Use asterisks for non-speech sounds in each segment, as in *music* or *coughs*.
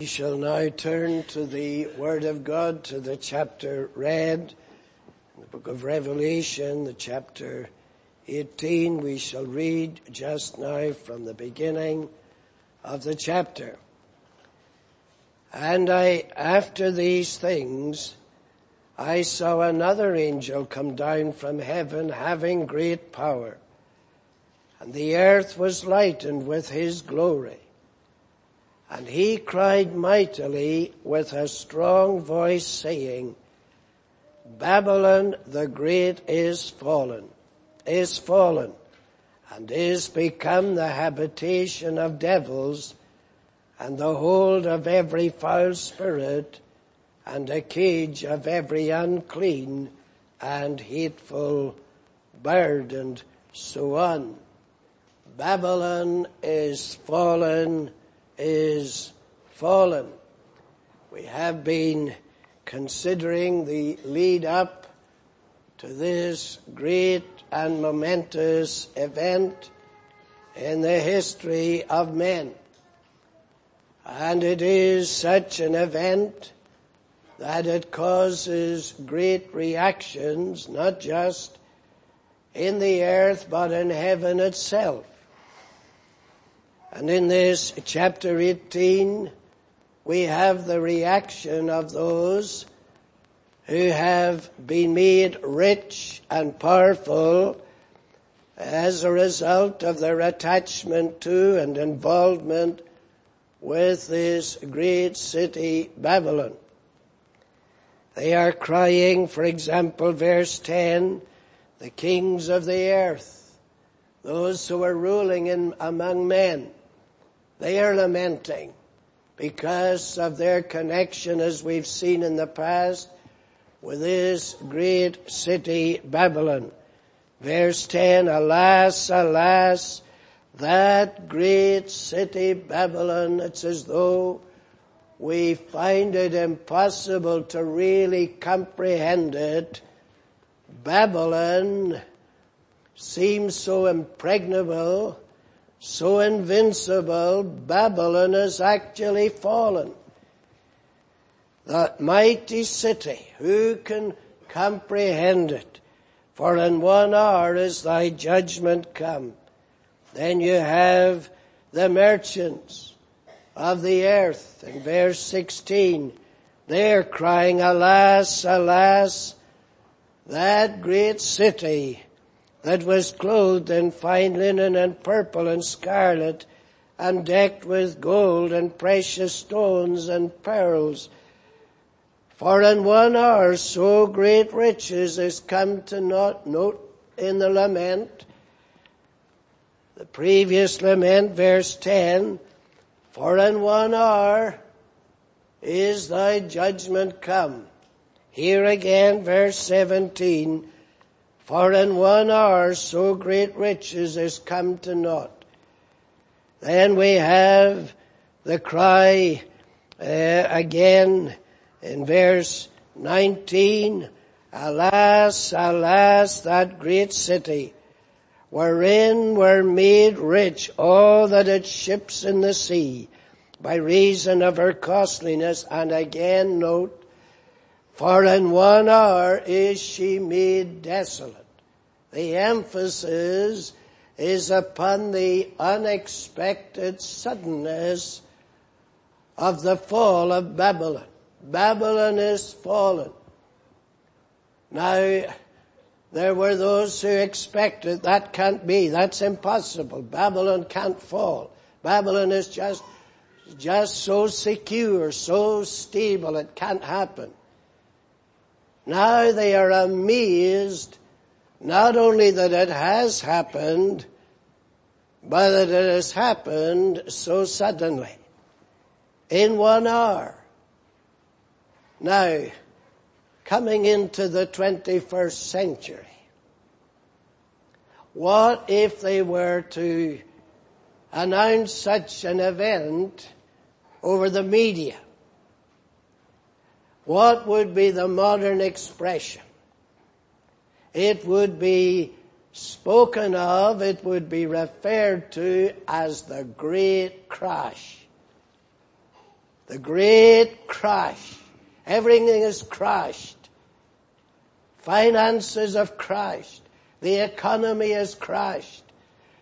We shall now turn to the Word of God, to the chapter read, the book of Revelation, the chapter 18. We shall read just now from the beginning of the chapter. And I, after these things, I saw another angel come down from heaven having great power, and the earth was lightened with his glory. And he cried mightily with a strong voice saying, Babylon the great is fallen, is fallen, and is become the habitation of devils and the hold of every foul spirit and a cage of every unclean and hateful bird and so on. Babylon is fallen is fallen. We have been considering the lead up to this great and momentous event in the history of men. And it is such an event that it causes great reactions, not just in the earth, but in heaven itself. And in this chapter 18, we have the reaction of those who have been made rich and powerful as a result of their attachment to and involvement with this great city Babylon. They are crying, for example, verse 10, the kings of the earth, those who are ruling in, among men, they are lamenting because of their connection, as we've seen in the past, with this great city, Babylon. Verse 10, alas, alas, that great city, Babylon, it's as though we find it impossible to really comprehend it. Babylon seems so impregnable so invincible, Babylon has actually fallen. That mighty city, who can comprehend it? For in one hour is thy judgment come. Then you have the merchants of the earth in verse 16. They're crying, alas, alas, that great city that was clothed in fine linen and purple and scarlet and decked with gold and precious stones and pearls. For in one hour so great riches is come to naught. Note in the lament, the previous lament, verse 10, for in one hour is thy judgment come. Here again, verse 17, for in one hour so great riches is come to naught. Then we have the cry uh, again in verse 19, Alas, alas, that great city, wherein were made rich all that its ships in the sea, by reason of her costliness, and again note, for in one hour is she made desolate. The emphasis is upon the unexpected suddenness of the fall of Babylon. Babylon is fallen. Now, there were those who expected that can't be, that's impossible. Babylon can't fall. Babylon is just, just so secure, so stable, it can't happen. Now they are amazed not only that it has happened, but that it has happened so suddenly. In one hour. Now, coming into the 21st century, what if they were to announce such an event over the media? What would be the modern expression? It would be spoken of, it would be referred to as the great crash. The great crash. Everything is crashed. Finances have crashed. The economy has crashed.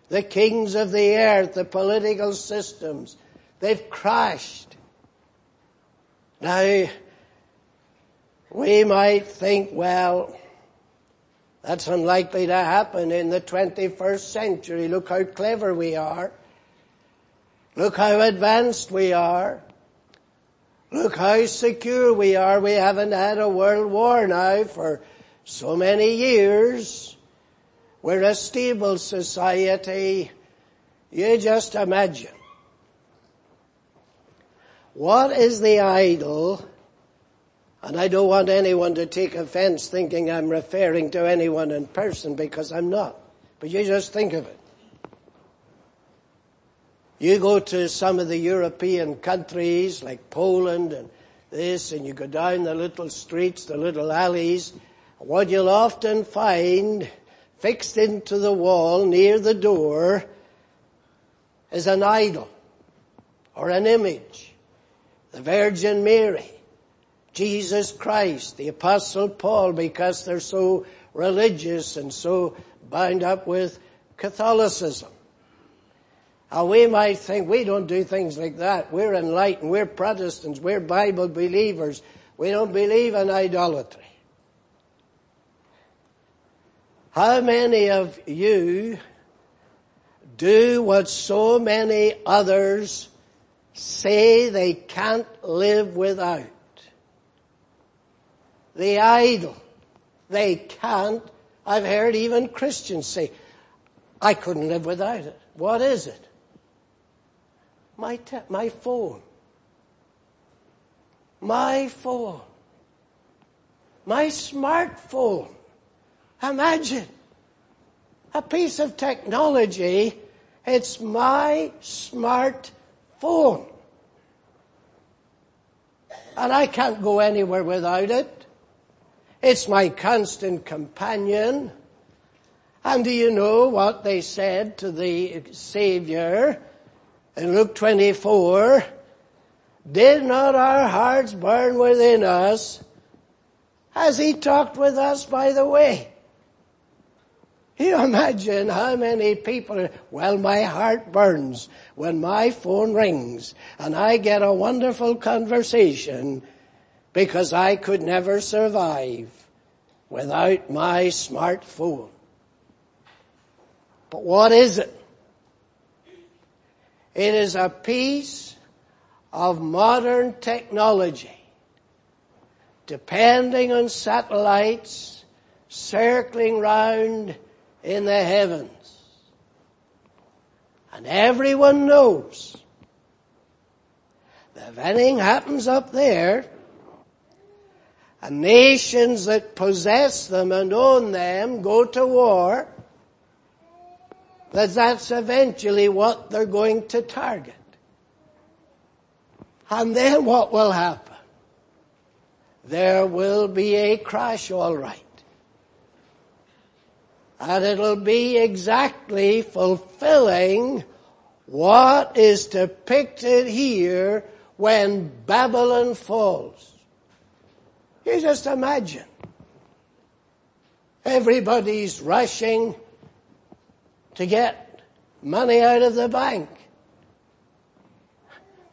The kings of the earth, the political systems, they've crashed. Now, we might think, well, that's unlikely to happen in the 21st century. Look how clever we are. Look how advanced we are. Look how secure we are. We haven't had a world war now for so many years. We're a stable society. You just imagine. What is the idol and I don't want anyone to take offense thinking I'm referring to anyone in person because I'm not. But you just think of it. You go to some of the European countries like Poland and this and you go down the little streets, the little alleys, what you'll often find fixed into the wall near the door is an idol or an image. The Virgin Mary. Jesus Christ, the apostle Paul, because they're so religious and so bound up with Catholicism. How we might think we don't do things like that. We're enlightened. We're Protestants. We're Bible believers. We don't believe in idolatry. How many of you do what so many others say they can't live without? The idol. They can't. I've heard even Christians say, I couldn't live without it. What is it? My, te- my phone. My phone. My smartphone. Imagine. A piece of technology. It's my smartphone. And I can't go anywhere without it. It's my constant companion. And do you know what they said to the Savior in Luke 24? Did not our hearts burn within us as he talked with us by the way? You imagine how many people, well my heart burns when my phone rings and I get a wonderful conversation because I could never survive without my smartphone. But what is it? It is a piece of modern technology depending on satellites circling round in the heavens. And everyone knows that if anything happens up there, and nations that possess them and own them go to war, that that's eventually what they're going to target. And then what will happen? There will be a crash alright. And it'll be exactly fulfilling what is depicted here when Babylon falls. You just imagine. Everybody's rushing to get money out of the bank.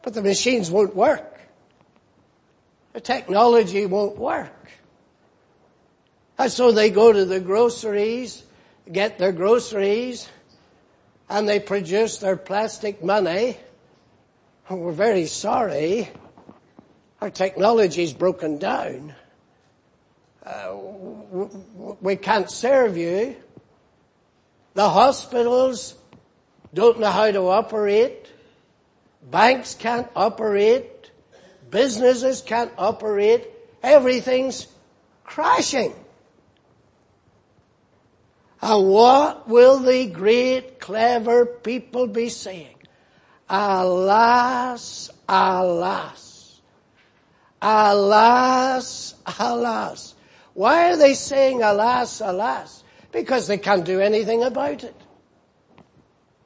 But the machines won't work. The technology won't work. And so they go to the groceries, get their groceries, and they produce their plastic money. And we're very sorry. Our technology's broken down uh, we can't serve you. The hospitals don't know how to operate. Banks can't operate. Businesses can't operate. Everything's crashing. And what will the great clever people be saying? Alas, alas, alas, alas. Why are they saying alas, alas? Because they can't do anything about it.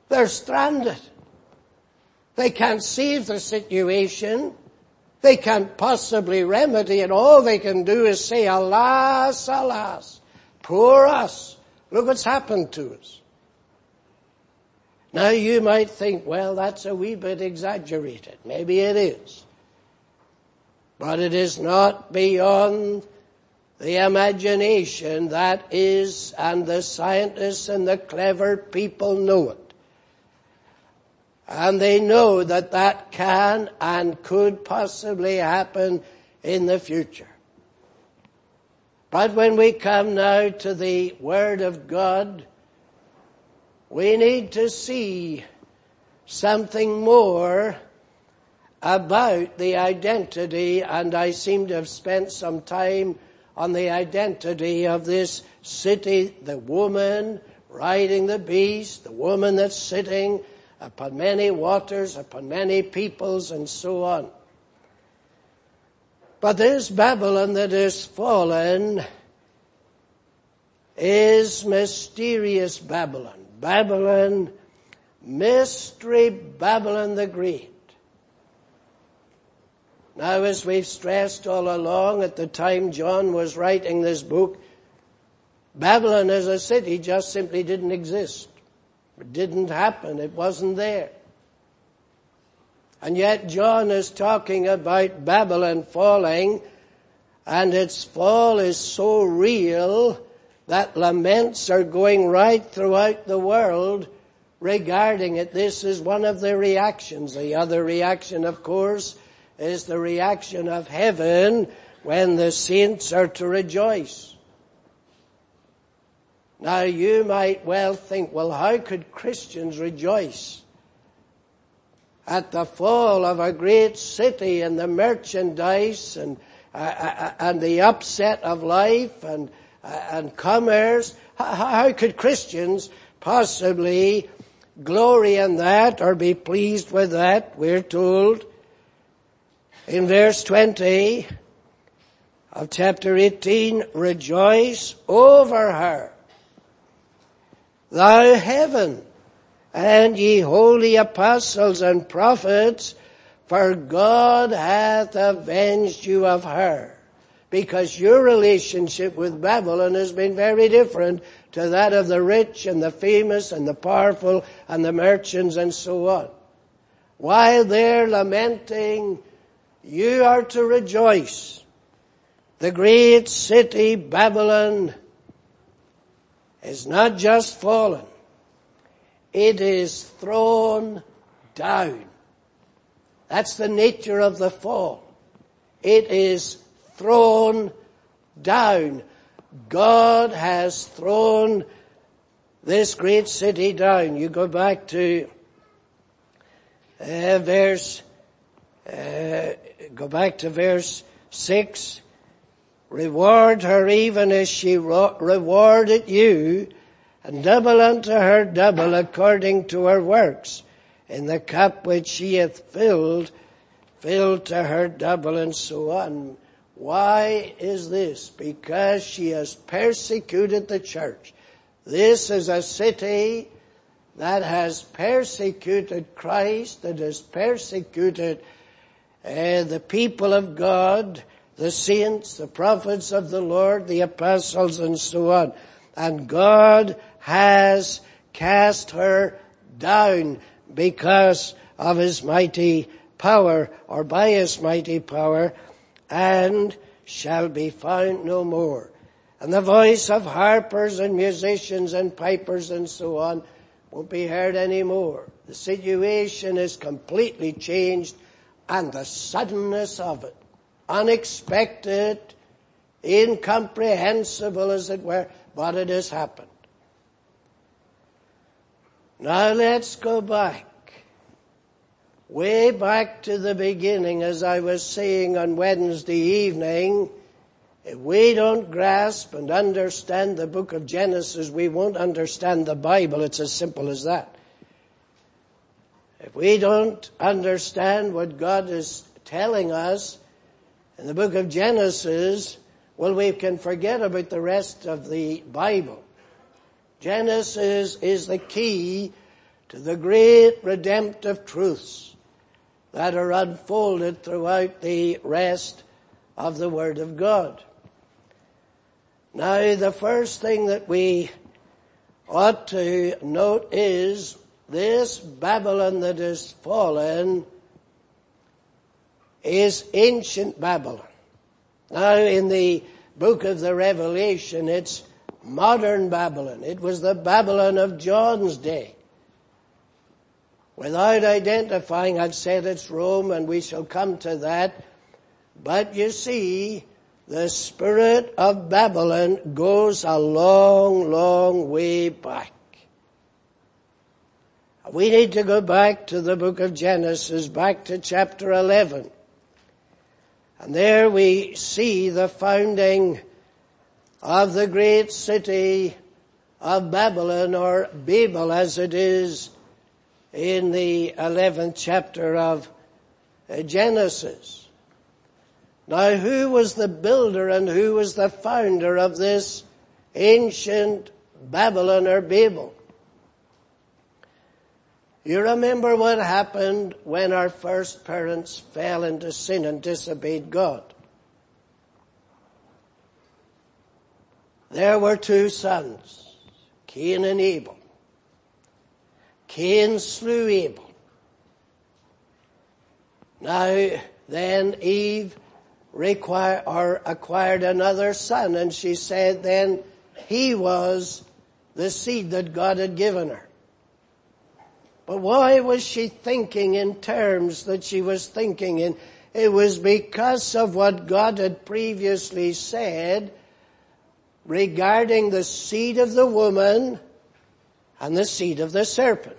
They're stranded. They can't save the situation. They can't possibly remedy it. All they can do is say, alas, alas, poor us. Look what's happened to us. Now you might think, well, that's a wee bit exaggerated. Maybe it is. But it is not beyond the imagination that is, and the scientists and the clever people know it. And they know that that can and could possibly happen in the future. But when we come now to the Word of God, we need to see something more about the identity, and I seem to have spent some time on the identity of this city, the woman riding the beast, the woman that's sitting upon many waters, upon many peoples, and so on. But this Babylon that is fallen is mysterious Babylon. Babylon, mystery Babylon the Great. Now as we've stressed all along at the time John was writing this book, Babylon as a city just simply didn't exist. It didn't happen. It wasn't there. And yet John is talking about Babylon falling and its fall is so real that laments are going right throughout the world regarding it. This is one of the reactions. The other reaction, of course, is the reaction of heaven when the saints are to rejoice. Now you might well think, well how could Christians rejoice at the fall of a great city and the merchandise and, uh, uh, and the upset of life and, uh, and commerce? How, how could Christians possibly glory in that or be pleased with that? We're told in verse 20 of chapter 18, rejoice over her thou heaven, and ye holy apostles and prophets, for God hath avenged you of her. Because your relationship with Babylon has been very different to that of the rich and the famous and the powerful and the merchants and so on. While they're lamenting, you are to rejoice. The great city Babylon is not just fallen, it is thrown down. That's the nature of the fall. It is thrown down. God has thrown this great city down. You go back to uh, verse, uh, go back to verse 6. Reward her even as she rewarded you, and double unto her double according to her works. In the cup which she hath filled, fill to her double and so on. Why is this? Because she has persecuted the church. This is a city that has persecuted Christ, that has persecuted the people of God, the saints, the prophets of the Lord, the apostles and so on. And God has cast her down because of his mighty power or by his mighty power and shall be found no more. And the voice of harpers and musicians and pipers and so on won't be heard anymore. The situation is completely changed and the suddenness of it unexpected, incomprehensible as it were, but it has happened. Now let's go back. Way back to the beginning, as I was saying on Wednesday evening, if we don't grasp and understand the book of Genesis, we won't understand the Bible. It's as simple as that. If we don't understand what God is telling us, in the book of Genesis, well, we can forget about the rest of the Bible. Genesis is the key to the great redemptive truths. that are unfolded throughout the rest of the Word of God. Now the first thing that we ought to note is this Babylon that is fallen is ancient Babylon. Now in the book of the Revelation it's modern Babylon. It was the Babylon of John's day. Without identifying, I'd said it's Rome and we shall come to that. But you see, the spirit of Babylon goes a long, long way back. We need to go back to the book of Genesis, back to chapter 11. And there we see the founding of the great city of Babylon or Babel as it is in the 11th chapter of Genesis. Now who was the builder and who was the founder of this ancient Babylon or Babel? You remember what happened when our first parents fell into sin and disobeyed God. There were two sons, Cain and Abel. Cain slew Abel. Now then Eve require, or acquired another son and she said then he was the seed that God had given her. But why was she thinking in terms that she was thinking in? It was because of what God had previously said regarding the seed of the woman and the seed of the serpent.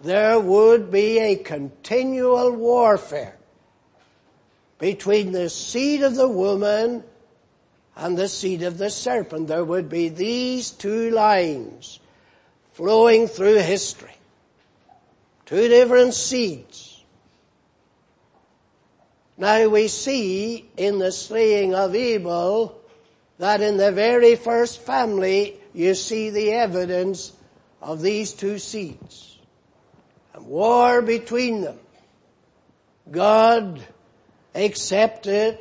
There would be a continual warfare between the seed of the woman and the seed of the serpent. There would be these two lines flowing through history. Two different seeds. Now we see in the slaying of Abel that in the very first family you see the evidence of these two seeds. And war between them. God accepted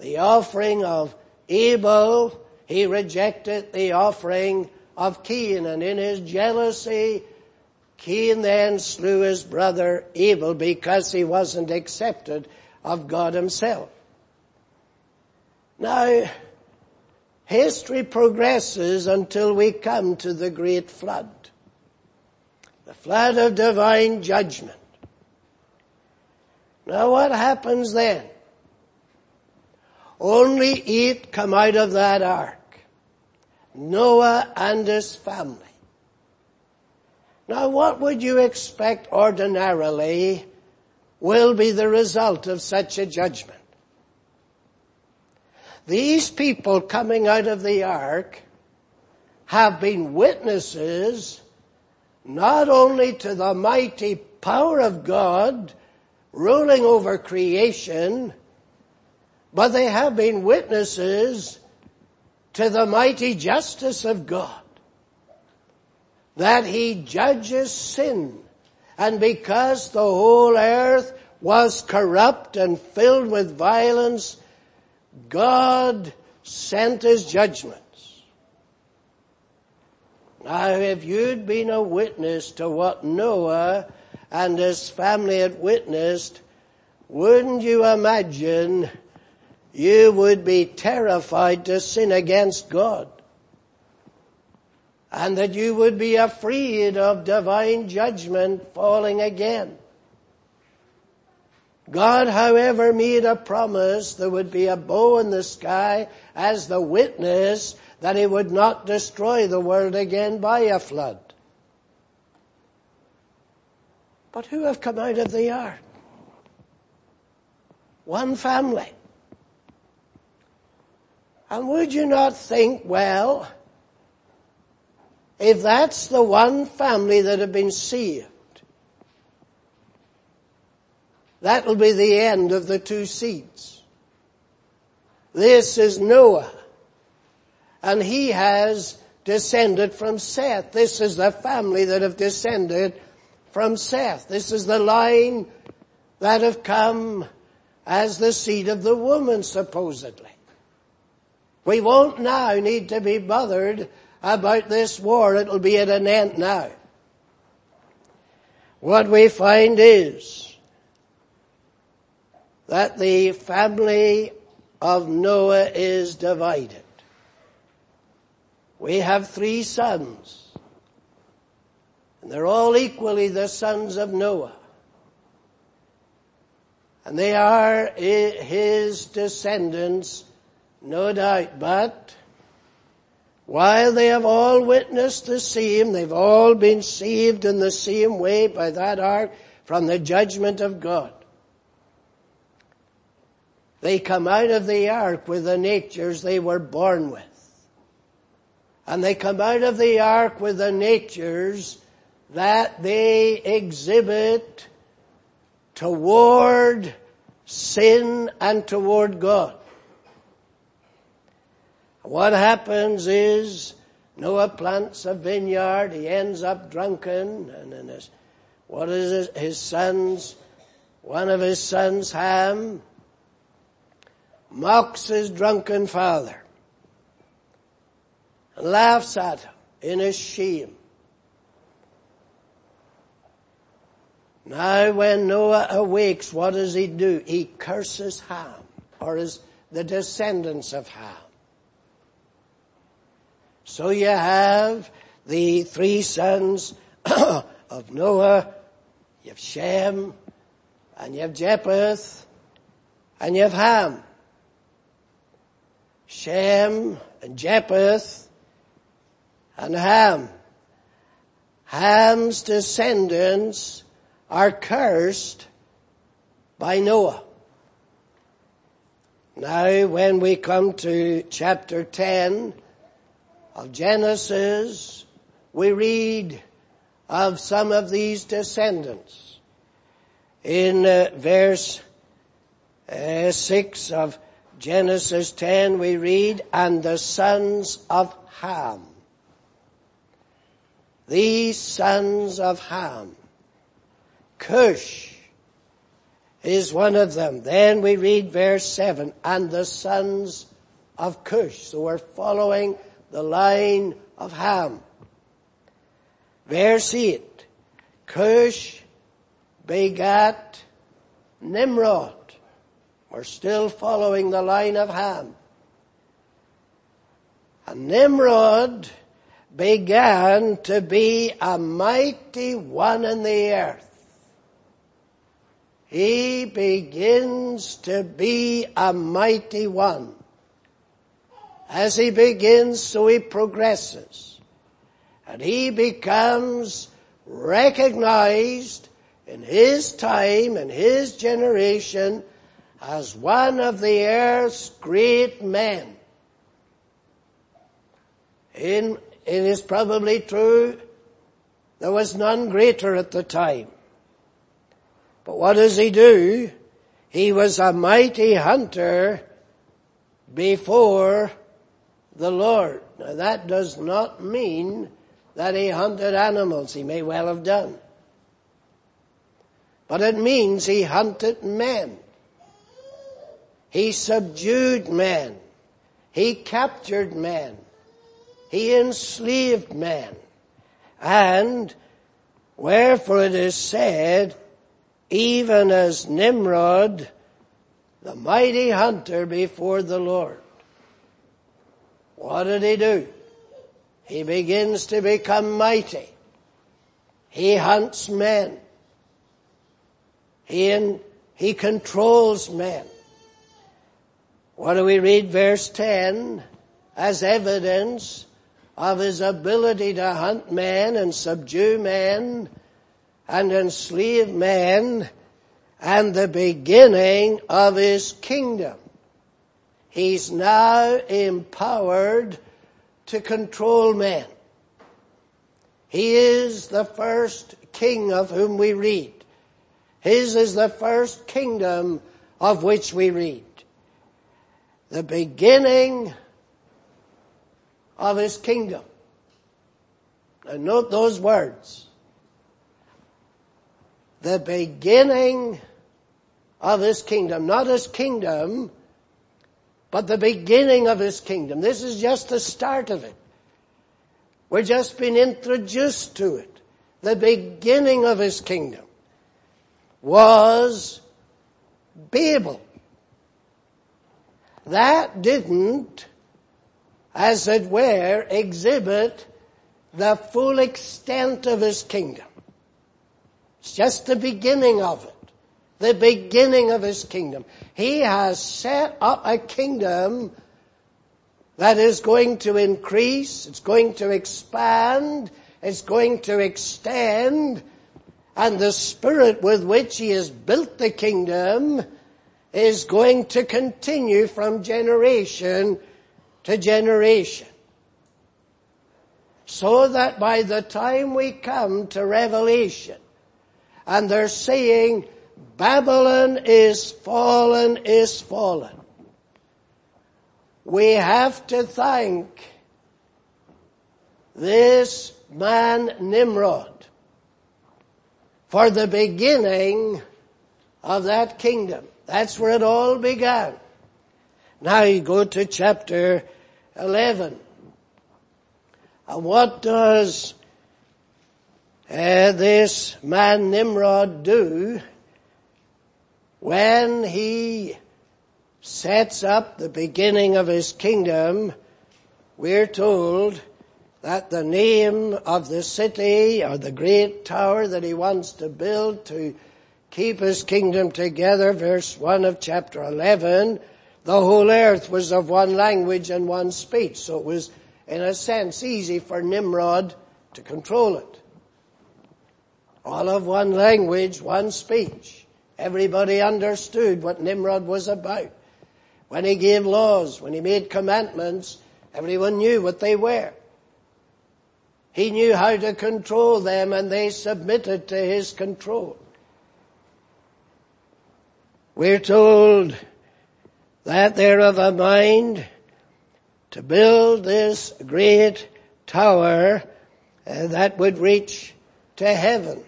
the offering of Abel. He rejected the offering of Cain and in his jealousy, Cain then slew his brother Abel because he wasn't accepted of God himself. Now, history progresses until we come to the great flood. The flood of divine judgment. Now what happens then? Only eight come out of that ark. Noah and his family. Now what would you expect ordinarily will be the result of such a judgment? These people coming out of the ark have been witnesses not only to the mighty power of God ruling over creation, but they have been witnesses to the mighty justice of God. That He judges sin. And because the whole earth was corrupt and filled with violence, God sent His judgments. Now if you'd been a witness to what Noah and his family had witnessed, wouldn't you imagine you would be terrified to sin against God. And that you would be afraid of divine judgment falling again. God, however, made a promise there would be a bow in the sky as the witness that he would not destroy the world again by a flood. But who have come out of the ark? One family. And would you not think, well, if that's the one family that have been saved, that'll be the end of the two seeds. This is Noah. And he has descended from Seth. This is the family that have descended from Seth. This is the line that have come as the seed of the woman supposedly. We won't now need to be bothered about this war. It'll be at an end now. What we find is that the family of Noah is divided. We have three sons. And they're all equally the sons of Noah. And they are eh, his descendants, no doubt, but while they have all witnessed the same, they've all been saved in the same way by that ark from the judgment of God. They come out of the ark with the natures they were born with. And they come out of the ark with the natures that they exhibit toward sin and toward God. What happens is Noah plants a vineyard, he ends up drunken, and then his, what is his, his sons, one of his sons, Ham, mocks his drunken father, and laughs at him in his shame. Now when Noah awakes, what does he do? He curses Ham, or is the descendants of Ham. So you have the three sons *coughs* of Noah, you have Shem, and you have Japheth, and you have Ham. Shem and Japheth and Ham. Ham's descendants are cursed by Noah. Now when we come to chapter 10 of Genesis, we read of some of these descendants. In uh, verse uh, 6 of Genesis 10 we read, and the sons of Ham. These sons of Ham Cush is one of them. Then we read verse 7, and the sons of Cush. So we're following the line of Ham. Verse 8, Cush begat Nimrod. We're still following the line of Ham. And Nimrod began to be a mighty one in the earth he begins to be a mighty one. As he begins, so he progresses. And he becomes recognized in his time and his generation as one of the earth's great men. In, it is probably true there was none greater at the time. But what does he do? He was a mighty hunter before the Lord. Now that does not mean that he hunted animals. He may well have done. But it means he hunted men. He subdued men. He captured men. He enslaved men. And wherefore it is said, even as Nimrod, the mighty hunter before the Lord. What did he do? He begins to become mighty. He hunts men. He, in, he controls men. What do we read verse 10? As evidence of his ability to hunt men and subdue men and enslave man and the beginning of his kingdom. He's now empowered to control men. He is the first king of whom we read. His is the first kingdom of which we read. The beginning of his kingdom. Now note those words the beginning of his kingdom. Not his kingdom, but the beginning of his kingdom. This is just the start of it. We're just being introduced to it. The beginning of his kingdom was Babel. That didn't, as it were, exhibit the full extent of his kingdom. It's just the beginning of it. The beginning of his kingdom. He has set up a kingdom that is going to increase, it's going to expand, it's going to extend, and the spirit with which he has built the kingdom is going to continue from generation to generation. So that by the time we come to Revelation, and they're saying, Babylon is fallen, is fallen. We have to thank this man Nimrod for the beginning of that kingdom. That's where it all began. Now you go to chapter 11. And what does uh, this man Nimrod do when he sets up the beginning of his kingdom? We're told that the name of the city or the great tower that he wants to build to keep his kingdom together, verse 1 of chapter 11, the whole earth was of one language and one speech. So it was, in a sense, easy for Nimrod to control it. All of one language, one speech. Everybody understood what Nimrod was about. When he gave laws, when he made commandments, everyone knew what they were. He knew how to control them and they submitted to his control. We're told that they're of a mind to build this great tower uh, that would reach to heaven.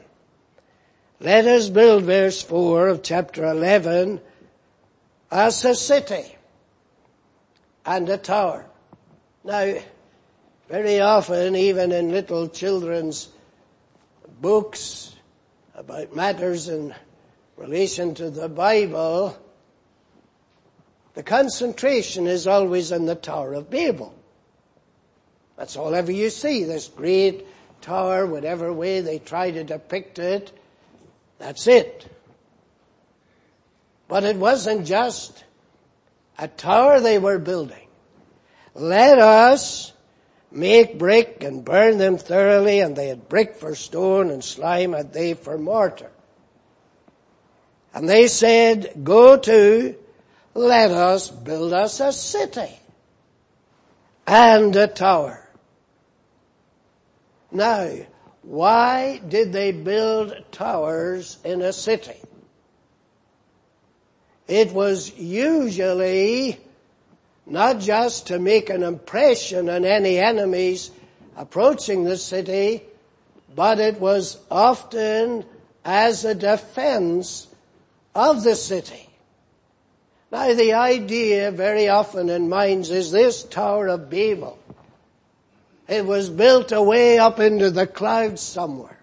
Let us build verse 4 of chapter 11 as a city and a tower. Now, very often, even in little children's books about matters in relation to the Bible, the concentration is always in the Tower of Babel. That's all ever you see, this great tower, whatever way they try to depict it, that's it. But it wasn't just a tower they were building. Let us make brick and burn them thoroughly, and they had brick for stone and slime had they for mortar. And they said, go to, let us build us a city and a tower. Now, why did they build towers in a city? It was usually not just to make an impression on any enemies approaching the city, but it was often as a defense of the city. Now the idea very often in minds is this Tower of Babel. It was built away up into the clouds somewhere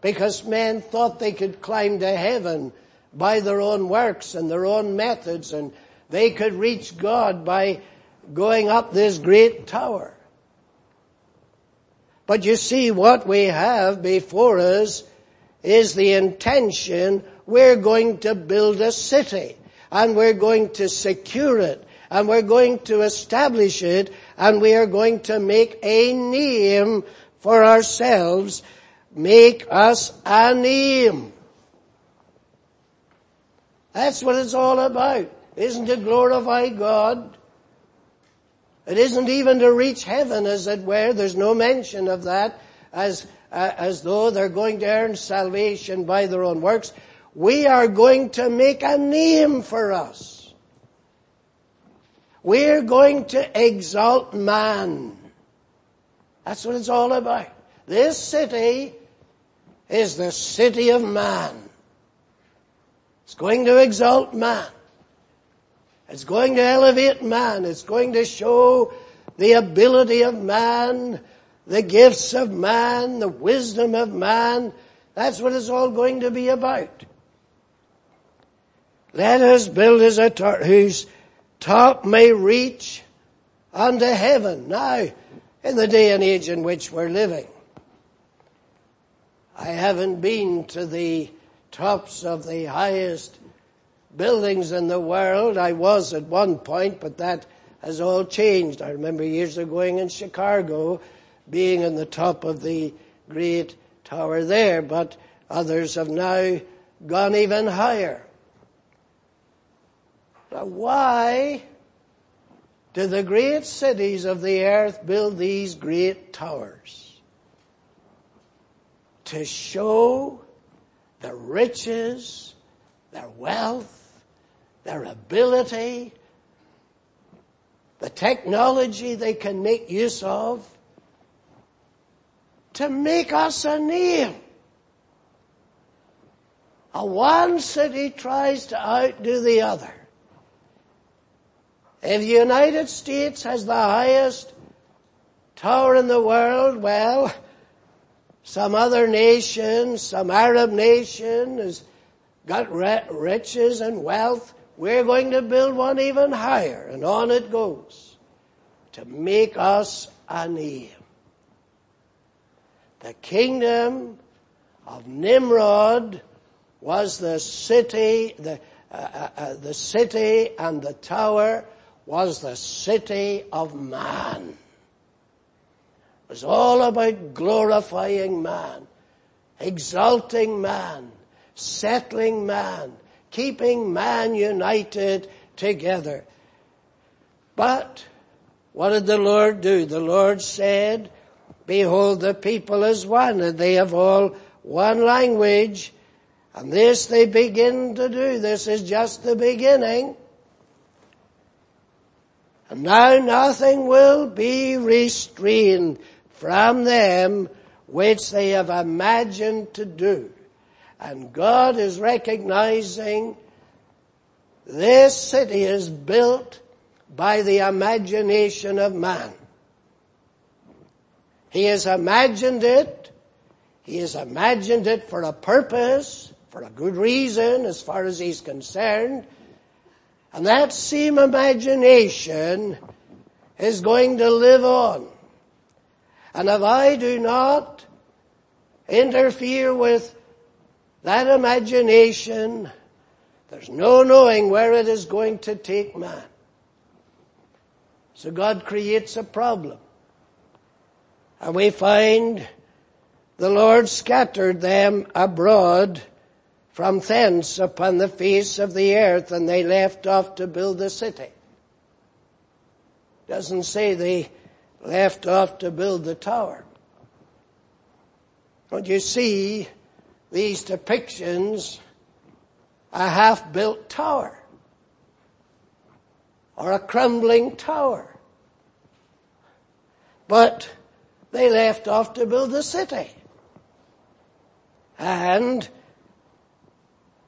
because men thought they could climb to heaven by their own works and their own methods and they could reach God by going up this great tower. But you see what we have before us is the intention we're going to build a city and we're going to secure it and we're going to establish it and we are going to make a name for ourselves. Make us a name. That's what it's all about isn't to glorify God. It isn't even to reach heaven as it were. There's no mention of that as, uh, as though they're going to earn salvation by their own works. We are going to make a name for us. We're going to exalt man. That's what it's all about. This city is the city of man. It's going to exalt man. It's going to elevate man. It's going to show the ability of man, the gifts of man, the wisdom of man. That's what it's all going to be about. Let us build as a tower whose top may reach unto heaven. Now, in the day and age in which we're living, I haven't been to the tops of the highest buildings in the world. I was at one point, but that has all changed. I remember years ago going in Chicago, being on the top of the great tower there, but others have now gone even higher. Now why do the great cities of the earth build these great towers? To show their riches, their wealth, their ability, the technology they can make use of to make us a name. A one city tries to outdo the other. If the United States has the highest tower in the world, well, some other nation, some Arab nation has got riches and wealth we're going to build one even higher, and on it goes to make us a name. The kingdom of Nimrod was the city, the, uh, uh, uh, the city and the tower was the city of man. It was all about glorifying man, exalting man, settling man, keeping man united together. But what did the Lord do? The Lord said, behold the people is one and they have all one language and this they begin to do. This is just the beginning. And now nothing will be restrained from them which they have imagined to do. And God is recognizing this city is built by the imagination of man. He has imagined it. He has imagined it for a purpose, for a good reason as far as he's concerned. And that same imagination is going to live on. And if I do not interfere with that imagination, there's no knowing where it is going to take man. So God creates a problem. And we find the Lord scattered them abroad from thence upon the face of the earth and they left off to build a city. Doesn't say they left off to build the tower. But you see, these depictions a half-built tower or a crumbling tower. But they left off to build the city. And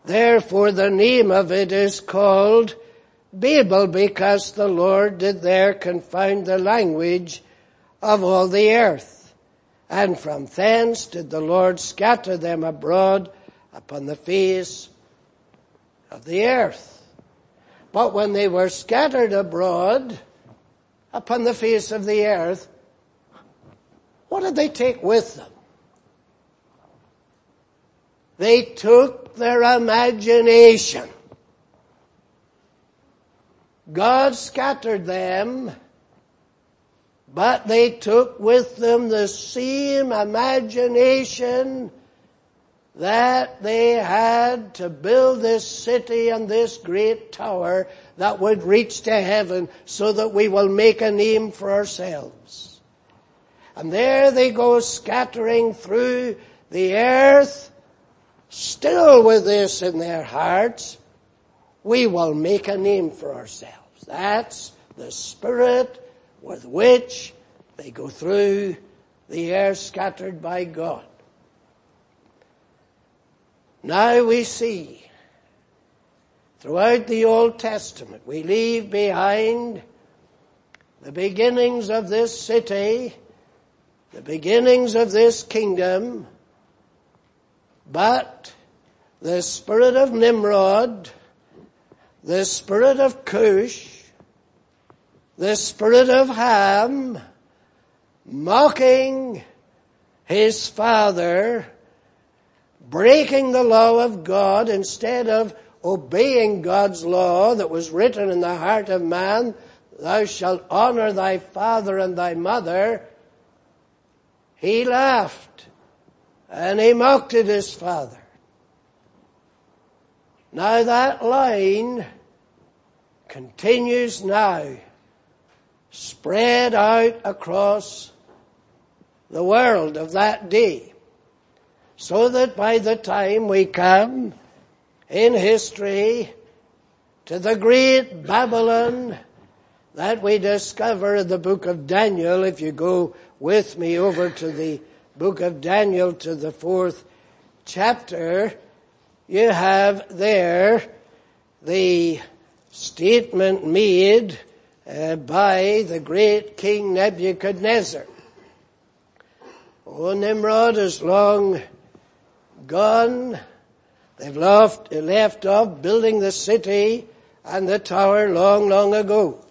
therefore the name of it is called Babel because the Lord did there confound the language of all the earth. And from thence did the Lord scatter them abroad upon the face of the earth. But when they were scattered abroad upon the face of the earth, what did they take with them? They took their imagination. God scattered them but they took with them the same imagination that they had to build this city and this great tower that would reach to heaven so that we will make a name for ourselves. And there they go scattering through the earth, still with this in their hearts. We will make a name for ourselves. That's the spirit with which they go through the air scattered by God. Now we see throughout the Old Testament. We leave behind the beginnings of this city, the beginnings of this kingdom, but the spirit of Nimrod, the spirit of Cush, the spirit of Ham, mocking his father, breaking the law of God instead of obeying God's law that was written in the heart of man, thou shalt honor thy father and thy mother, he laughed and he mocked at his father. Now that line continues now, spread out across the world of that day, so that by the time we come in history to the great Babylon that we discover in the book of Daniel, if you go with me over to the book of Daniel to the fourth chapter, you have there the statement made uh, by the great King Nebuchadnezzar. Oh, Nimrod is long gone. They've left, left off building the city and the tower long, long ago.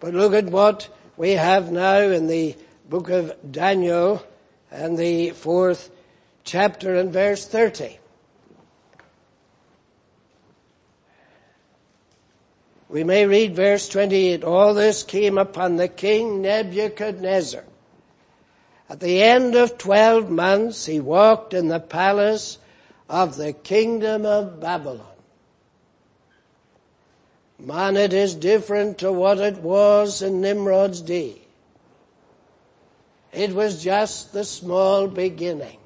But look at what we have now in the book of Daniel and the fourth chapter and verse 30. We may read verse 28. All this came upon the king Nebuchadnezzar. At the end of 12 months, he walked in the palace of the kingdom of Babylon. Man, it is different to what it was in Nimrod's day. It was just the small beginning.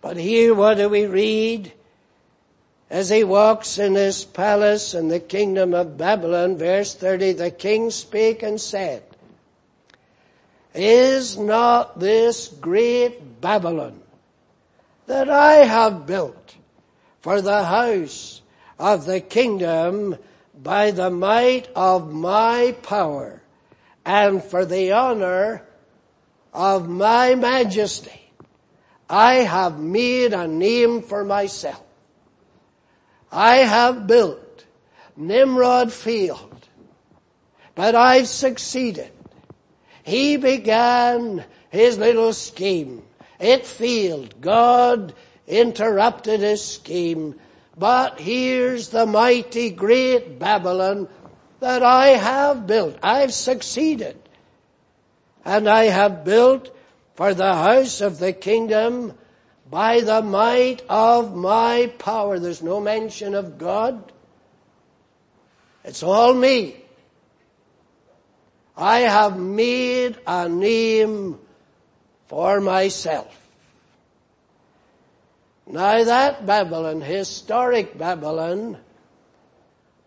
But here what do we read? As he walks in his palace in the kingdom of Babylon, verse 30, the king spake and said, Is not this great Babylon that I have built for the house of the kingdom by the might of my power and for the honor of my majesty? I have made a name for myself I have built Nimrod Field, but I've succeeded. He began his little scheme. It failed. God interrupted his scheme. But here's the mighty great Babylon that I have built. I've succeeded. And I have built for the house of the kingdom by the might of my power. There's no mention of God. It's all me. I have made a name for myself. Now that Babylon, historic Babylon,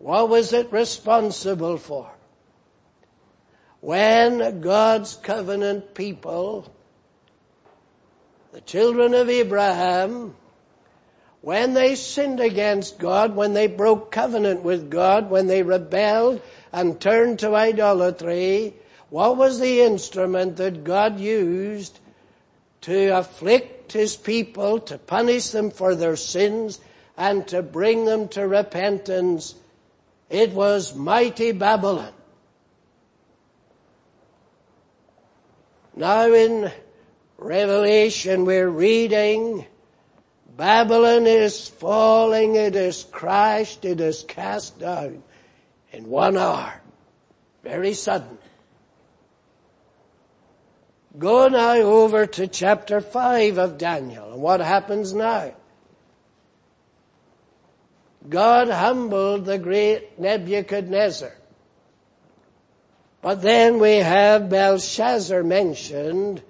what was it responsible for? When God's covenant people the children of Abraham, when they sinned against God, when they broke covenant with God, when they rebelled and turned to idolatry, what was the instrument that God used to afflict his people, to punish them for their sins, and to bring them to repentance? It was mighty Babylon. Now in Revelation we're reading, Babylon is falling, it is crashed, it is cast down in one hour. Very sudden. Go now over to chapter 5 of Daniel and what happens now? God humbled the great Nebuchadnezzar. But then we have Belshazzar mentioned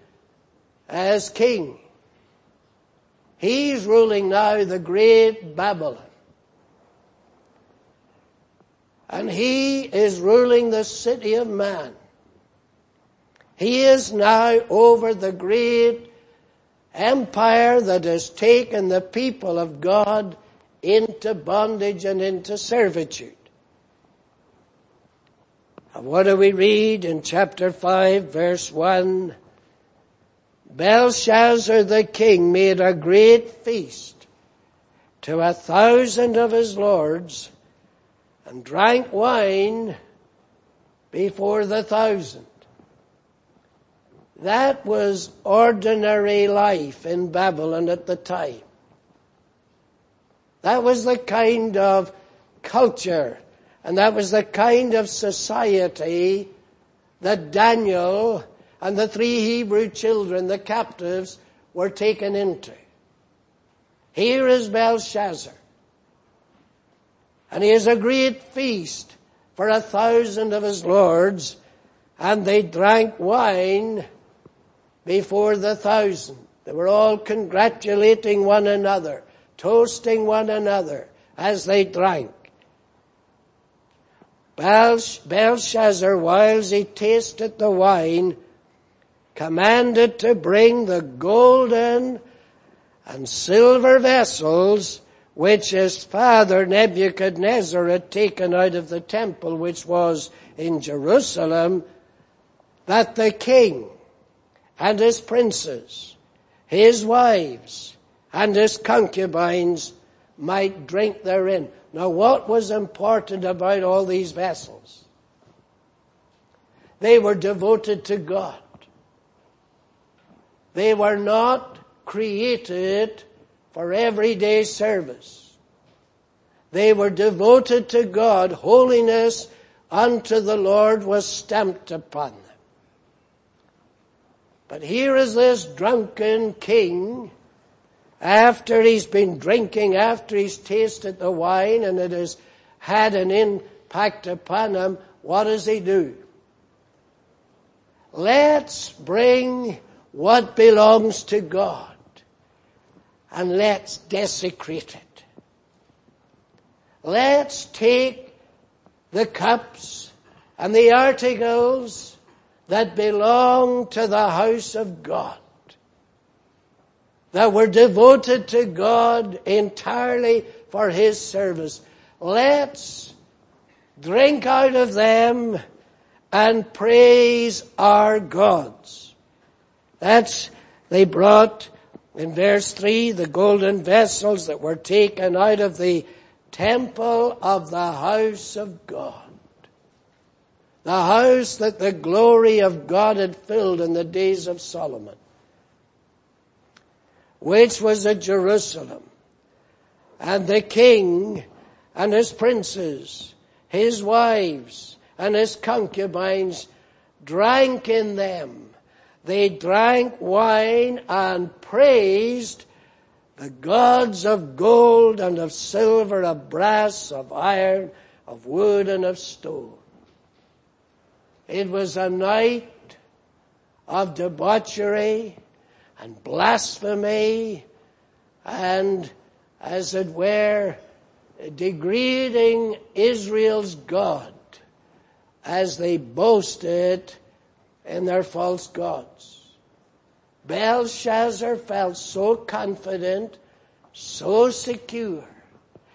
as king. He's ruling now the great Babylon. And he is ruling the city of man. He is now over the great empire that has taken the people of God into bondage and into servitude. And what do we read in chapter 5 verse 1? Belshazzar the king made a great feast to a thousand of his lords and drank wine before the thousand. That was ordinary life in Babylon at the time. That was the kind of culture and that was the kind of society that Daniel and the three Hebrew children, the captives, were taken into. Here is Belshazzar. And he has a great feast for a thousand of his lords, and they drank wine before the thousand. They were all congratulating one another, toasting one another as they drank. Belshazzar, whilst he tasted the wine, commanded to bring the golden and silver vessels which his father Nebuchadnezzar had taken out of the temple which was in Jerusalem, that the king and his princes, his wives, and his concubines might drink therein. Now what was important about all these vessels? They were devoted to God. They were not created for everyday service. They were devoted to God. Holiness unto the Lord was stamped upon them. But here is this drunken king after he's been drinking, after he's tasted the wine and it has had an impact upon him, what does he do? Let's bring what belongs to God and let's desecrate it. Let's take the cups and the articles that belong to the house of God that were devoted to God entirely for His service. Let's drink out of them and praise our gods. That's, they brought in verse 3 the golden vessels that were taken out of the temple of the house of God. The house that the glory of God had filled in the days of Solomon which was at Jerusalem. And the king and his princes, his wives and his concubines drank in them. They drank wine and praised the gods of gold and of silver, of brass, of iron, of wood and of stone. It was a night of debauchery and blasphemy and as it were degrading Israel's God as they boasted in their false gods. Belshazzar felt so confident, so secure,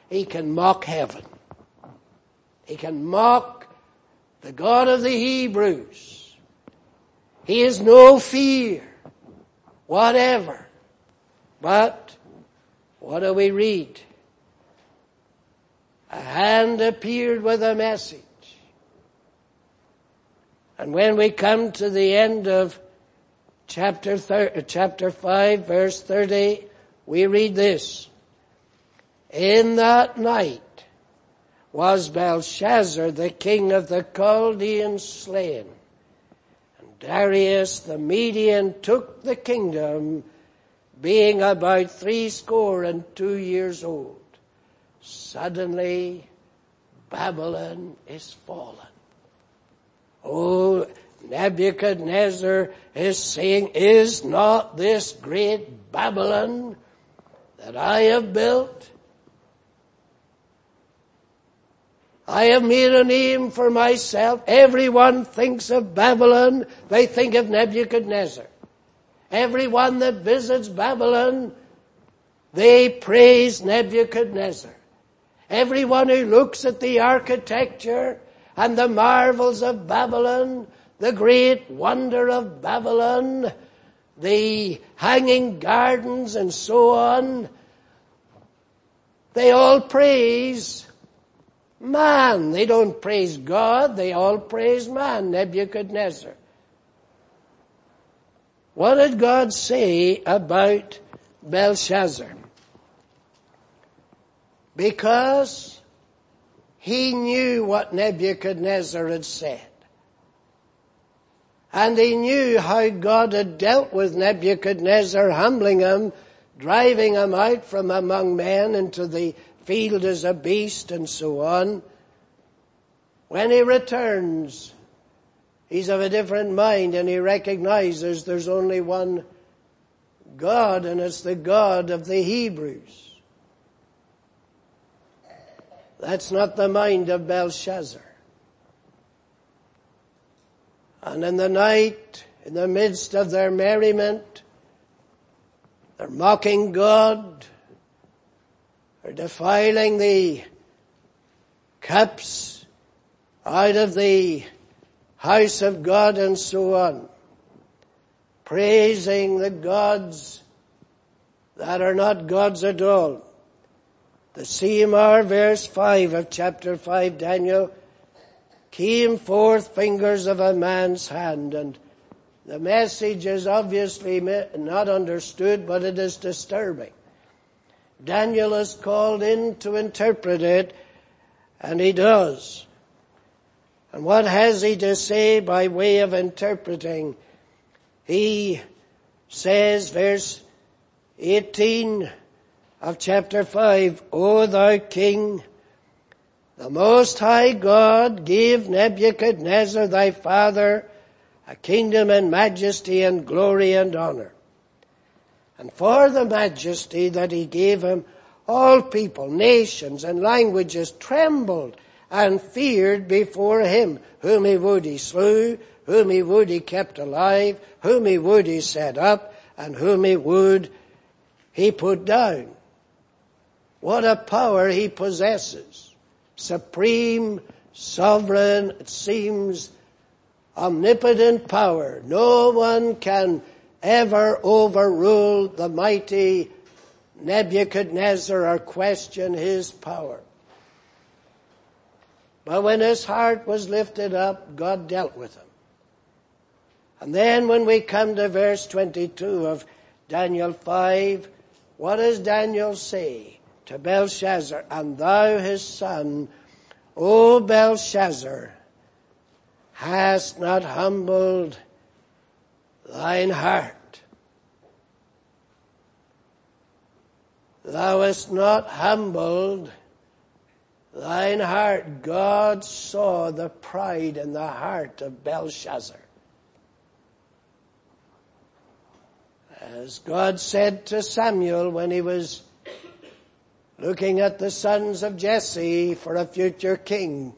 he can mock heaven. He can mock the God of the Hebrews. He has no fear whatever. But what do we read? A hand appeared with a message. And when we come to the end of chapter, thir- uh, chapter 5 verse 30, we read this. In that night was Belshazzar, the king of the Chaldeans, slain. Darius the Median took the kingdom being about threescore and two years old. Suddenly Babylon is fallen. Oh, Nebuchadnezzar is saying, is not this great Babylon that I have built I have made a name for myself. Everyone thinks of Babylon, they think of Nebuchadnezzar. Everyone that visits Babylon, they praise Nebuchadnezzar. Everyone who looks at the architecture and the marvels of Babylon, the great wonder of Babylon, the hanging gardens and so on, they all praise man. They don't praise God, they all praise man, Nebuchadnezzar. What did God say about Belshazzar? Because he knew what Nebuchadnezzar had said. And he knew how God had dealt with Nebuchadnezzar, humbling him, driving him out from among men into the field as a beast and so on. When he returns, he's of a different mind and he recognizes there's only one God and it's the God of the Hebrews. That's not the mind of Belshazzar. And in the night, in the midst of their merriment, they're mocking God, they're defiling the cups out of the house of God and so on, praising the gods that are not gods at all. The Seymour verse 5 of chapter 5 Daniel came forth fingers of a man's hand and the message is obviously not understood but it is disturbing. Daniel is called in to interpret it and he does. And what has he to say by way of interpreting? He says verse 18 of chapter 5, O thou king, the Most High God gave Nebuchadnezzar thy father a kingdom and majesty and glory and honor. And for the majesty that he gave him, all people, nations and languages trembled and feared before him. Whom he would he slew, whom he would he kept alive, whom he would he set up, and whom he would he put down. What a power he possesses supreme, sovereign, it seems, omnipotent power. No one can ever overrule the mighty Nebuchadnezzar or question his power. But when his heart was lifted up, God dealt with him. And then when we come to verse 22 of Daniel 5, what does Daniel say? to Belshazzar, and thou his son, O Belshazzar, hast not humbled thine heart. Thou hast not humbled thine heart. God saw the pride in the heart of Belshazzar. As God said to Samuel when he was looking at the sons of Jesse for a future king.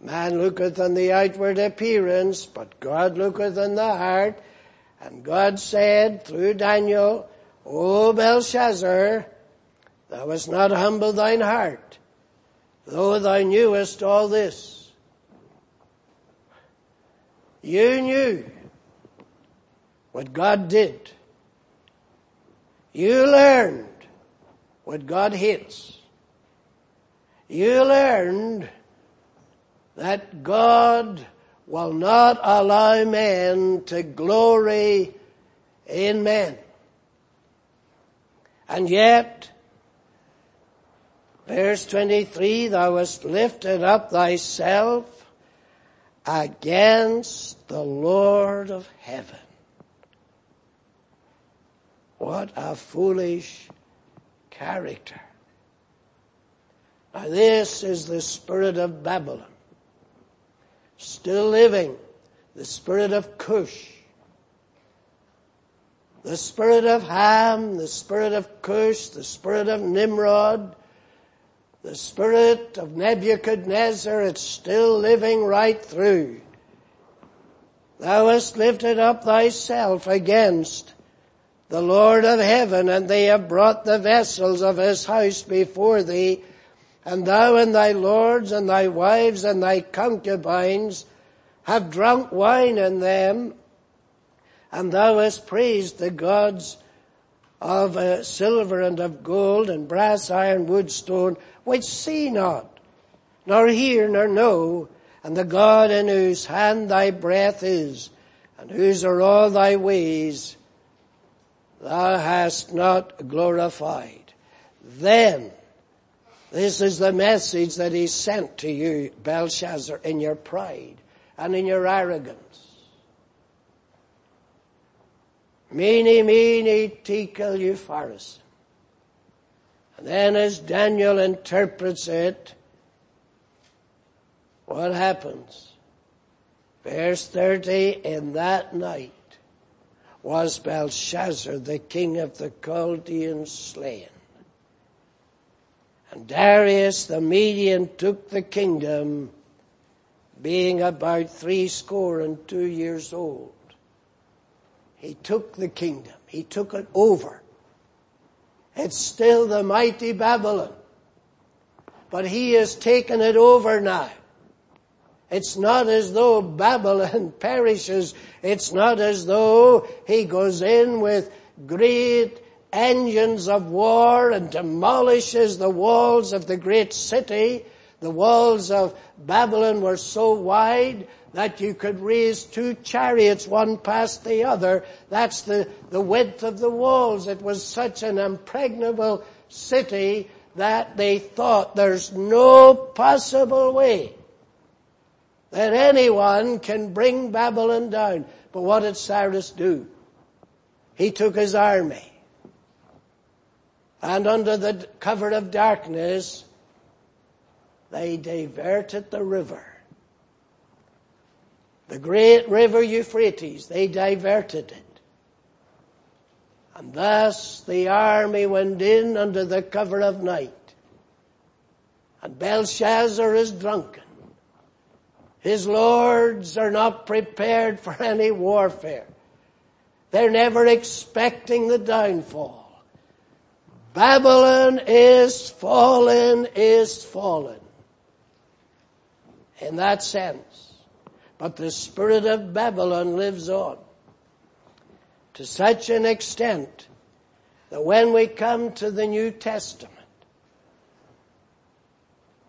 Man looketh on the outward appearance, but God looketh on the heart. And God said through Daniel, O Belshazzar, thou hast not humbled thine heart, though thou knewest all this. You knew what God did. You learned what God hates. You learned that God will not allow men to glory in men. And yet, verse 23, thou hast lifted up thyself against the Lord of heaven. What a foolish character. Now this is the spirit of Babylon. Still living. The spirit of Cush. The spirit of Ham, the spirit of Cush, the spirit of Nimrod, the spirit of Nebuchadnezzar, it's still living right through. Thou hast lifted up thyself against the Lord of heaven, and they have brought the vessels of his house before thee, and thou and thy lords and thy wives and thy concubines have drunk wine in them, and thou hast praised the gods of uh, silver and of gold and brass, iron, wood, stone, which see not, nor hear, nor know, and the God in whose hand thy breath is, and whose are all thy ways, thou hast not glorified. Then this is the message that he sent to you, Belshazzar, in your pride and in your arrogance. Mene, mene, tekel, upharsin. And then as Daniel interprets it, what happens? Verse 30, in that night was Belshazzar, the king of the Chaldeans, slain. And Darius the Median took the kingdom being about three score and two years old. He took the kingdom. He took it over. It's still the mighty Babylon. But he has taken it over now. It's not as though Babylon *laughs* perishes. It's not as though he goes in with great engines of war and demolishes the walls of the great city. The walls of Babylon were so wide that you could raise two chariots one past the other. That's the, the width of the walls. It was such an impregnable city that they thought there's no possible way that anyone can bring Babylon down. But what did Cyrus do? He took his army and under the cover of darkness, they diverted the river. The great river Euphrates, they diverted it. And thus the army went in under the cover of night. And Belshazzar is drunken. His lords are not prepared for any warfare. They're never expecting the downfall. Babylon is fallen, is fallen. In that sense. But the spirit of Babylon lives on. To such an extent that when we come to the New Testament,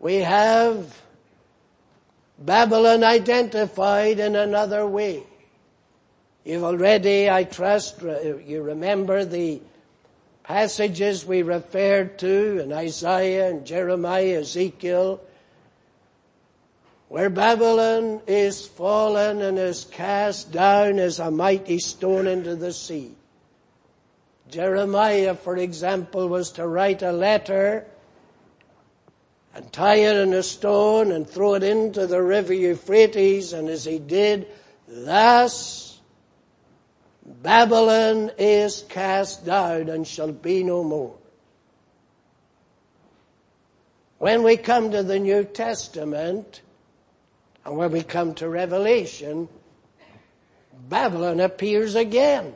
we have Babylon identified in another way. You've already, I trust, you remember the passages we referred to in Isaiah and Jeremiah, Ezekiel, where Babylon is fallen and is cast down as a mighty stone into the sea. Jeremiah, for example, was to write a letter and tie it in a stone and throw it into the river Euphrates, and as he did, thus Babylon is cast down and shall be no more. When we come to the New Testament, and when we come to Revelation, Babylon appears again.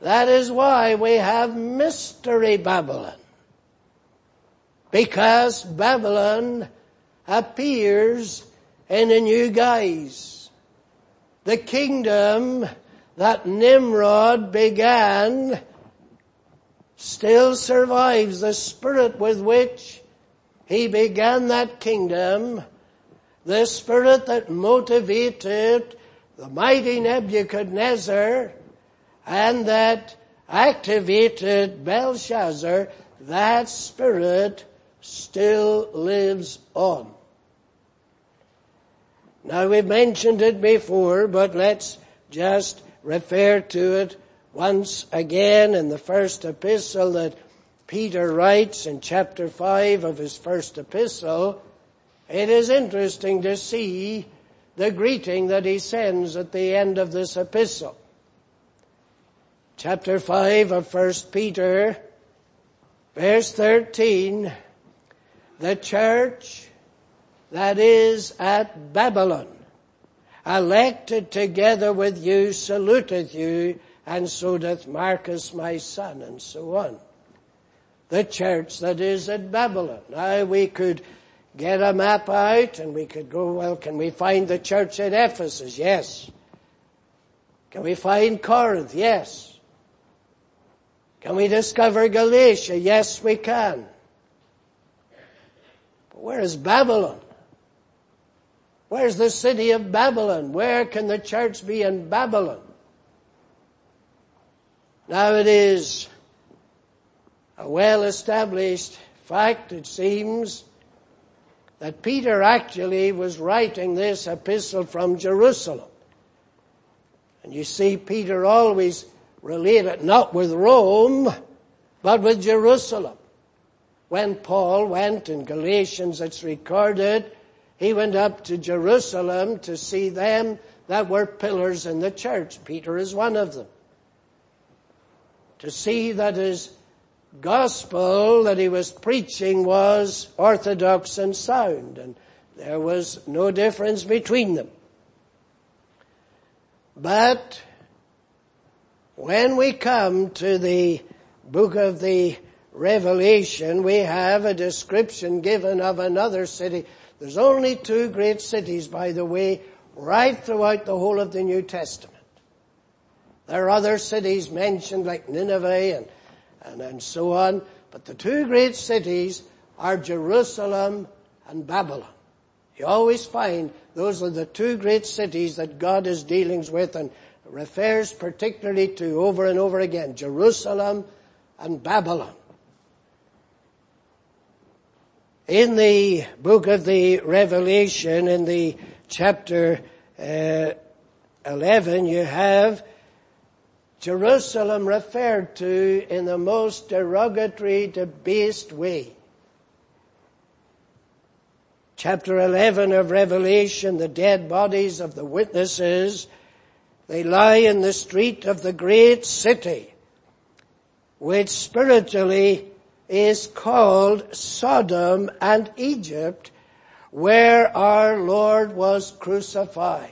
That is why we have Mystery Babylon. Because Babylon appears in a new guise. The kingdom that Nimrod began still survives. The spirit with which he began that kingdom, the spirit that motivated the mighty Nebuchadnezzar and that activated Belshazzar, that spirit still lives on. Now we've mentioned it before, but let's just refer to it once again in the first epistle that Peter writes in chapter 5 of his first epistle. It is interesting to see the greeting that he sends at the end of this epistle. Chapter 5 of 1 Peter, verse 13, the church that is at Babylon, elected together with you, saluteth you, and so doth Marcus my son, and so on. the church that is at Babylon. Now we could get a map out and we could go, well, can we find the church at Ephesus? Yes. Can we find Corinth? Yes. Can we discover Galatia? Yes, we can. But where is Babylon? Where's the city of Babylon? Where can the church be in Babylon? Now it is a well established fact, it seems, that Peter actually was writing this epistle from Jerusalem. And you see, Peter always related not with Rome, but with Jerusalem. When Paul went in Galatians, it's recorded, he went up to Jerusalem to see them that were pillars in the church. Peter is one of them. To see that his gospel that he was preaching was orthodox and sound, and there was no difference between them. But when we come to the book of the Revelation, we have a description given of another city. There's only two great cities, by the way, right throughout the whole of the New Testament. There are other cities mentioned like Nineveh and, and, and so on, but the two great cities are Jerusalem and Babylon. You always find those are the two great cities that God is dealing with and refers particularly to over and over again, Jerusalem and Babylon. In the book of the Revelation, in the chapter uh, 11, you have Jerusalem referred to in the most derogatory, debased way. Chapter 11 of Revelation, the dead bodies of the witnesses, they lie in the street of the great city, which spiritually is called Sodom and Egypt, where our Lord was crucified.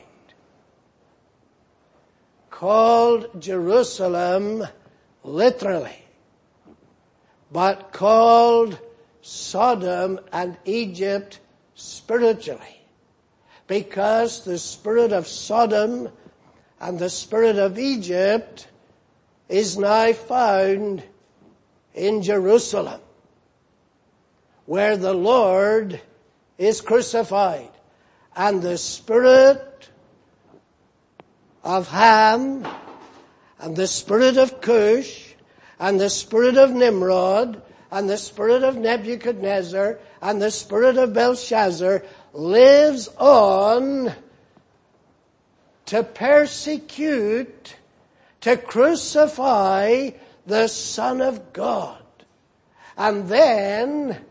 Called Jerusalem literally, but called Sodom and Egypt spiritually. Because the spirit of Sodom and the spirit of Egypt is now found in Jerusalem, where the Lord is crucified. And the spirit of Ham and the spirit of Cush and the spirit of Nimrod and the spirit of Nebuchadnezzar and the spirit of Belshazzar lives on to persecute, to crucify the Son of God, and then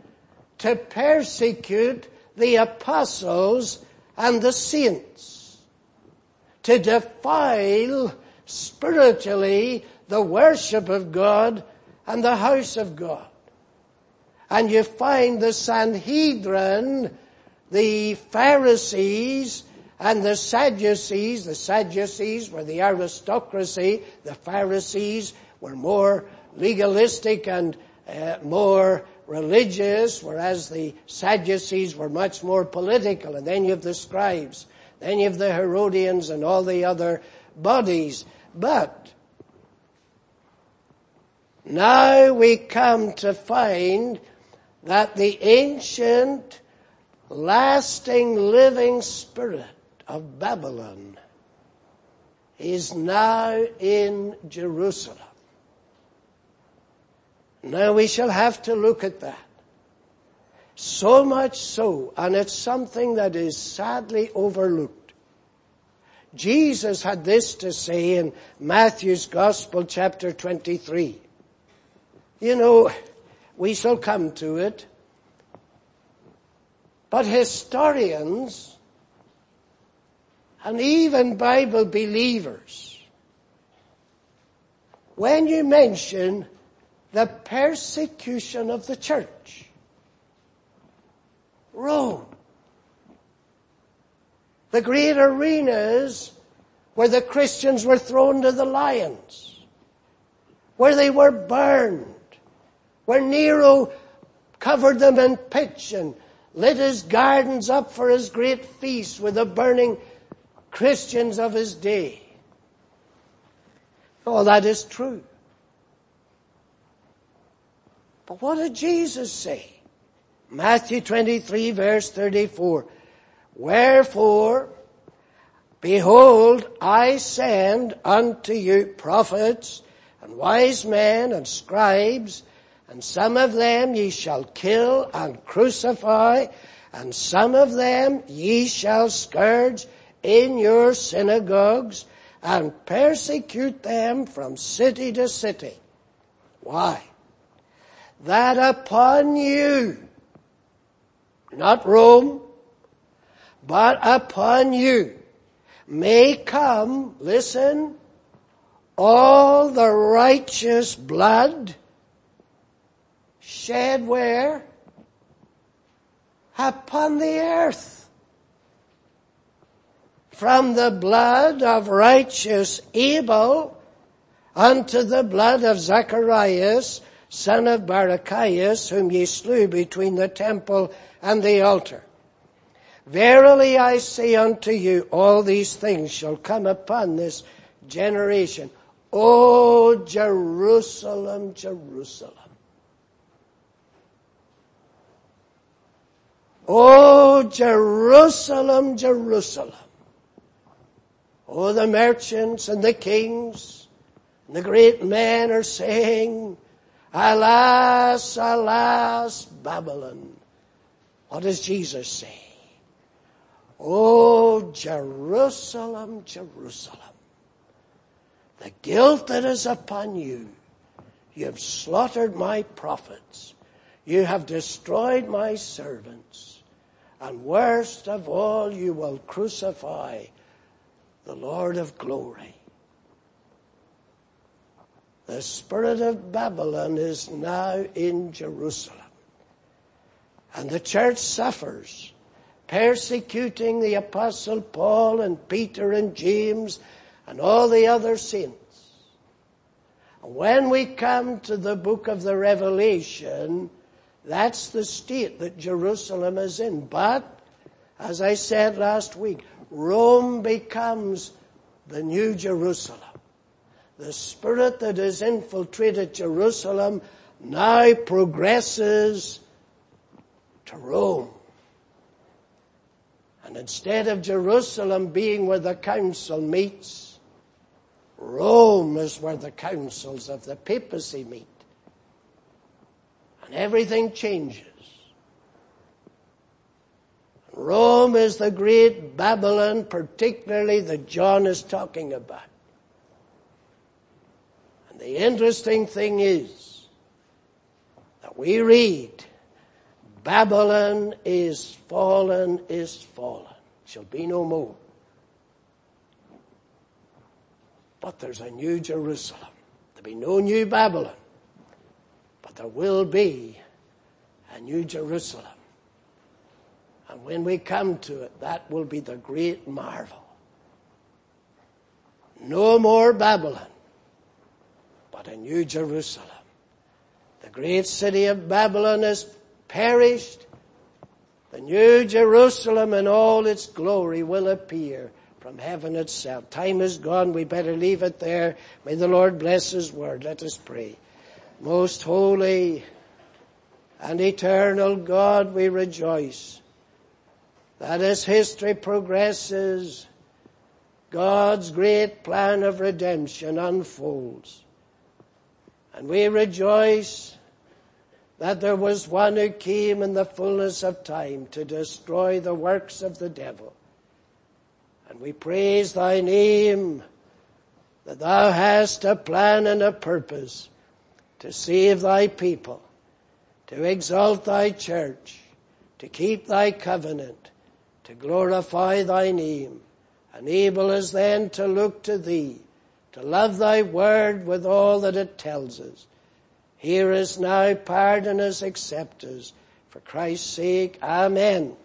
to persecute the apostles and the saints, to defile spiritually the worship of God and the house of God and you find the Sanhedrin, the Pharisees, and the Sadducees. The Sadducees were the aristocracy. The Pharisees were more legalistic and uh, more religious, whereas the Sadducees were much more political. And then you have the scribes. Then you have the Herodians and all the other bodies. But now we come to find that the ancient, lasting, living spirit of Babylon is now in Jerusalem. Now we shall have to look at that. So much so, and it's something that is sadly overlooked. Jesus had this to say in Matthew's Gospel chapter 23. You know, we shall come to it. But historians and even Bible believers, when you mention the persecution of the church, Rome, the great arenas where the Christians were thrown to the lions, where they were burned, where Nero covered them in pitch and lit his gardens up for his great feast with the burning Christians of his day. All that is true. But what did Jesus say? Matthew 23 verse 34. Wherefore, behold, I send unto you prophets and wise men and scribes, and some of them ye shall kill and crucify, and some of them ye shall scourge in your synagogues, and persecute them from city to city. Why? That upon you, not Rome, but upon you may come, listen, all the righteous blood shed where? Upon the earth. From the blood of righteous Abel unto the blood of Zacharias, son of Barachias, whom ye slew between the temple and the altar. Verily I say unto you, all these things shall come upon this generation. O Jerusalem, Jerusalem. O Jerusalem, Jerusalem. O the merchants and the kings and the great men are saying, Alas, alas, Babylon. What does Jesus say? Oh, Jerusalem, Jerusalem. The guilt that is upon you. You have slaughtered my prophets. You have destroyed my servants. And worst of all, you will crucify the Lord of glory. The spirit of Babylon is now in Jerusalem. And the church suffers, persecuting the apostle Paul and Peter and James and all the other saints. And When we come to the book of the Revelation, that's the state that Jerusalem is in. But, as I said last week, Rome becomes the new Jerusalem. The spirit that has infiltrated Jerusalem now progresses to Rome. And instead of Jerusalem being where the council meets, Rome is where the councils of the papacy meet. And everything changes. Rome is the great Babylon, particularly that John is talking about. The interesting thing is that we read Babylon is fallen, is fallen. Shall be no more. But there's a new Jerusalem. There'll be no new Babylon. But there will be a new Jerusalem. And when we come to it, that will be the great marvel. No more Babylon, but a new Jerusalem. The great city of Babylon has perished, the new Jerusalem in all its glory will appear from heaven itself. Time is gone. We better leave it there. May the Lord bless His word. Let us pray. Most holy and eternal God, we rejoice that as history progresses, God's great plan of redemption unfolds. And we rejoice that there was one who came in the fullness of time to destroy the works of the devil. And we praise thy name that thou hast a plan and a purpose to save thy people, to exalt thy church, to keep thy covenant, to glorify thy name. Enable us then to look to thee, to love thy word with all that it tells us, Hear us now, pardon us, accept us. For Christ's sake, Amen.